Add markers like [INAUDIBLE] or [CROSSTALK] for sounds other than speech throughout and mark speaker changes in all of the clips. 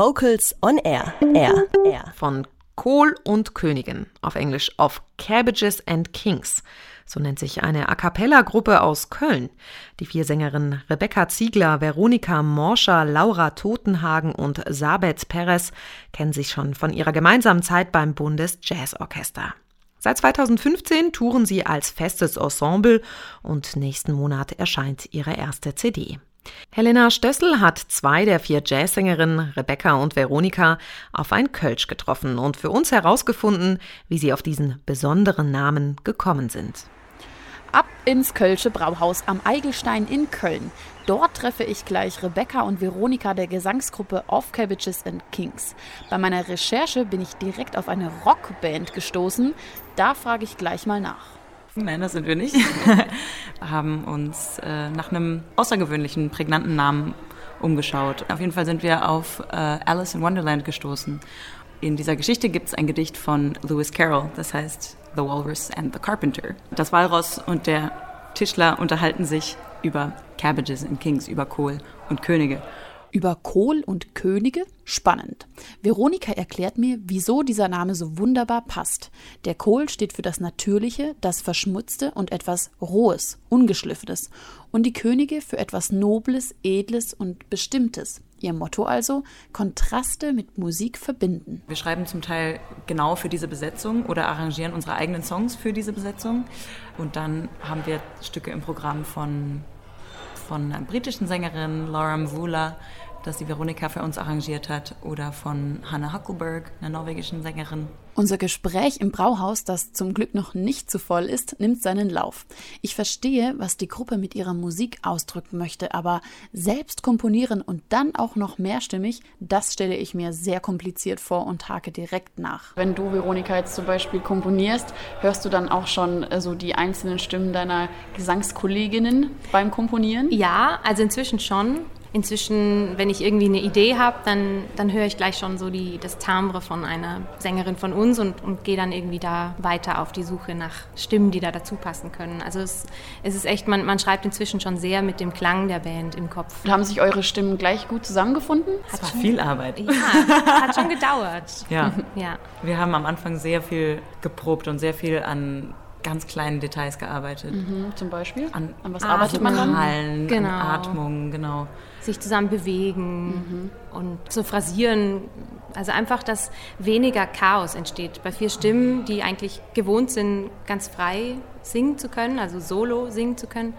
Speaker 1: Vocals on Air. Air. Air.
Speaker 2: Von Kohl und Königin, auf Englisch Of Cabbages and Kings. So nennt sich eine A cappella-Gruppe aus Köln. Die vier Sängerinnen Rebecca Ziegler, Veronika Morscher, Laura Totenhagen und Sabet Perez kennen sich schon von ihrer gemeinsamen Zeit beim Bundesjazzorchester. Seit 2015 touren sie als festes Ensemble und nächsten Monat erscheint ihre erste CD. Helena Stössel hat zwei der vier Jazzsängerinnen, Rebecca und Veronika, auf ein Kölsch getroffen und für uns herausgefunden, wie sie auf diesen besonderen Namen gekommen sind.
Speaker 3: Ab ins Kölsche Brauhaus am Eigelstein in Köln. Dort treffe ich gleich Rebecca und Veronika der Gesangsgruppe Off Cabbages and Kings. Bei meiner Recherche bin ich direkt auf eine Rockband gestoßen. Da frage ich gleich mal nach.
Speaker 4: Nein, das sind wir nicht. wir [LAUGHS] haben uns äh, nach einem außergewöhnlichen, prägnanten Namen umgeschaut. Auf jeden Fall sind wir auf äh, Alice in Wonderland gestoßen. In dieser Geschichte gibt es ein Gedicht von Lewis Carroll, das heißt The Walrus and the Carpenter. Das Walross und der Tischler unterhalten sich über Cabbages and Kings, über Kohl und Könige.
Speaker 3: Über Kohl und Könige? Spannend. Veronika erklärt mir, wieso dieser Name so wunderbar passt. Der Kohl steht für das Natürliche, das Verschmutzte und etwas Rohes, Ungeschliffenes. Und die Könige für etwas Nobles, Edles und Bestimmtes. Ihr Motto also, Kontraste mit Musik verbinden.
Speaker 4: Wir schreiben zum Teil genau für diese Besetzung oder arrangieren unsere eigenen Songs für diese Besetzung. Und dann haben wir Stücke im Programm von von einer britischen Sängerin, Laura Mvula, das die Veronika für uns arrangiert hat, oder von Hanna Huckelberg, einer norwegischen Sängerin.
Speaker 3: Unser Gespräch im Brauhaus, das zum Glück noch nicht zu voll ist, nimmt seinen Lauf. Ich verstehe, was die Gruppe mit ihrer Musik ausdrücken möchte, aber selbst komponieren und dann auch noch mehrstimmig, das stelle ich mir sehr kompliziert vor und hake direkt nach. Wenn du, Veronika, jetzt zum Beispiel komponierst, hörst du dann auch schon äh, so die einzelnen Stimmen deiner Gesangskolleginnen beim Komponieren?
Speaker 5: Ja, also inzwischen schon. Inzwischen, wenn ich irgendwie eine Idee habe, dann, dann höre ich gleich schon so die, das Timbre von einer Sängerin von uns und, und gehe dann irgendwie da weiter auf die Suche nach Stimmen, die da dazu passen können. Also es, es ist echt, man, man schreibt inzwischen schon sehr mit dem Klang der Band im Kopf.
Speaker 3: Und haben sich eure Stimmen gleich gut zusammengefunden?
Speaker 4: Hat war schon, viel Arbeit.
Speaker 5: Ja, hat schon gedauert.
Speaker 4: Ja. ja. Wir haben am Anfang sehr viel geprobt und sehr viel an ganz kleinen Details gearbeitet.
Speaker 3: Mhm, zum Beispiel?
Speaker 4: An, an was arbeitet man dann? Hallen, genau. an Atmung, genau.
Speaker 5: Sich zusammen bewegen mhm. und zu phrasieren. Also einfach, dass weniger Chaos entsteht. Bei vier Stimmen, die eigentlich gewohnt sind, ganz frei singen zu können, also solo singen zu können,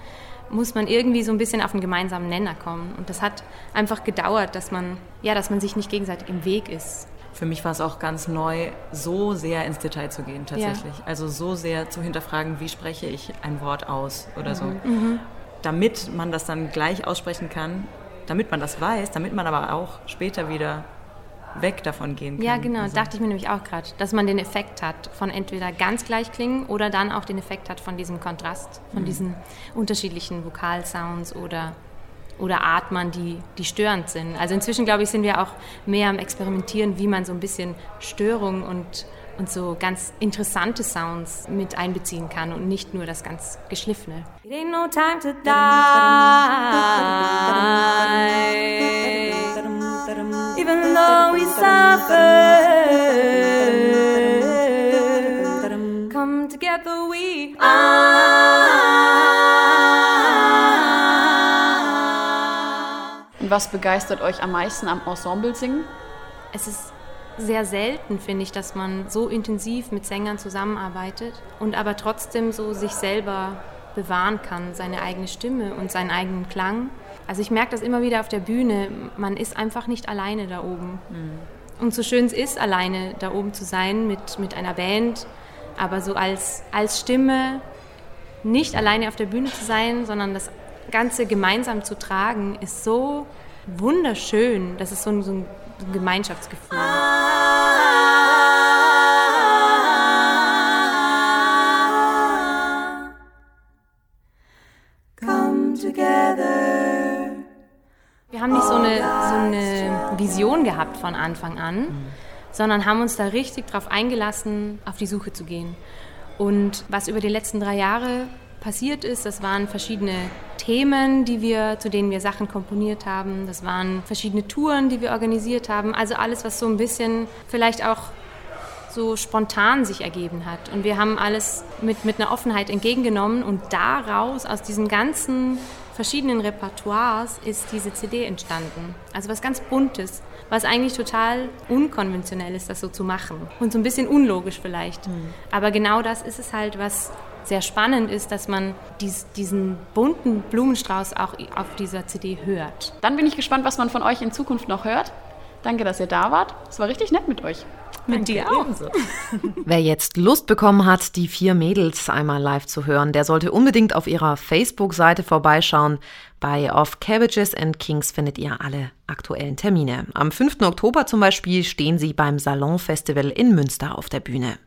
Speaker 5: muss man irgendwie so ein bisschen auf einen gemeinsamen Nenner kommen. Und das hat einfach gedauert, dass man, ja, dass man sich nicht gegenseitig im Weg ist
Speaker 4: für mich war es auch ganz neu, so sehr ins Detail zu gehen tatsächlich. Ja. Also so sehr zu hinterfragen, wie spreche ich ein Wort aus oder mhm. so. Mhm. Damit man das dann gleich aussprechen kann, damit man das weiß, damit man aber auch später wieder weg davon gehen kann.
Speaker 5: Ja, genau, also. dachte ich mir nämlich auch gerade, dass man den Effekt hat von entweder ganz gleich klingen oder dann auch den Effekt hat von diesem Kontrast, von mhm. diesen unterschiedlichen Vokalsounds oder oder Atmern, die, die störend sind. Also inzwischen, glaube ich, sind wir auch mehr am Experimentieren, wie man so ein bisschen Störung und, und so ganz interessante Sounds mit einbeziehen kann und nicht nur das ganz Geschliffene. It ain't no time to die. Even though we suffer. Come together we are.
Speaker 3: Was begeistert euch am meisten am Ensemble singen?
Speaker 5: Es ist sehr selten, finde ich, dass man so intensiv mit Sängern zusammenarbeitet und aber trotzdem so sich selber bewahren kann, seine eigene Stimme und seinen eigenen Klang. Also ich merke das immer wieder auf der Bühne, man ist einfach nicht alleine da oben. Mhm. Und so schön es ist, alleine da oben zu sein mit, mit einer Band, aber so als, als Stimme nicht alleine auf der Bühne zu sein, sondern das Ganze gemeinsam zu tragen, ist so wunderschön. Das ist so ein, so ein Gemeinschaftsgefühl. Wir haben nicht so eine, so eine Vision gehabt von Anfang an, sondern haben uns da richtig darauf eingelassen, auf die Suche zu gehen. Und was über die letzten drei Jahre passiert ist. Das waren verschiedene Themen, die wir, zu denen wir Sachen komponiert haben. Das waren verschiedene Touren, die wir organisiert haben. Also alles, was so ein bisschen vielleicht auch so spontan sich ergeben hat. Und wir haben alles mit, mit einer Offenheit entgegengenommen und daraus, aus diesen ganzen verschiedenen Repertoires, ist diese CD entstanden. Also was ganz Buntes, was eigentlich total unkonventionell ist, das so zu machen. Und so ein bisschen unlogisch vielleicht. Mhm. Aber genau das ist es halt, was sehr spannend ist, dass man dies, diesen bunten Blumenstrauß auch auf dieser CD hört.
Speaker 3: Dann bin ich gespannt, was man von euch in Zukunft noch hört. Danke, dass ihr da wart. Es war richtig nett mit euch.
Speaker 2: Mit dir auch. [LAUGHS] Wer jetzt Lust bekommen hat, die vier Mädels einmal live zu hören, der sollte unbedingt auf ihrer Facebook-Seite vorbeischauen. Bei Of Cabbages and Kings findet ihr alle aktuellen Termine. Am 5. Oktober zum Beispiel stehen sie beim Salon Festival in Münster auf der Bühne.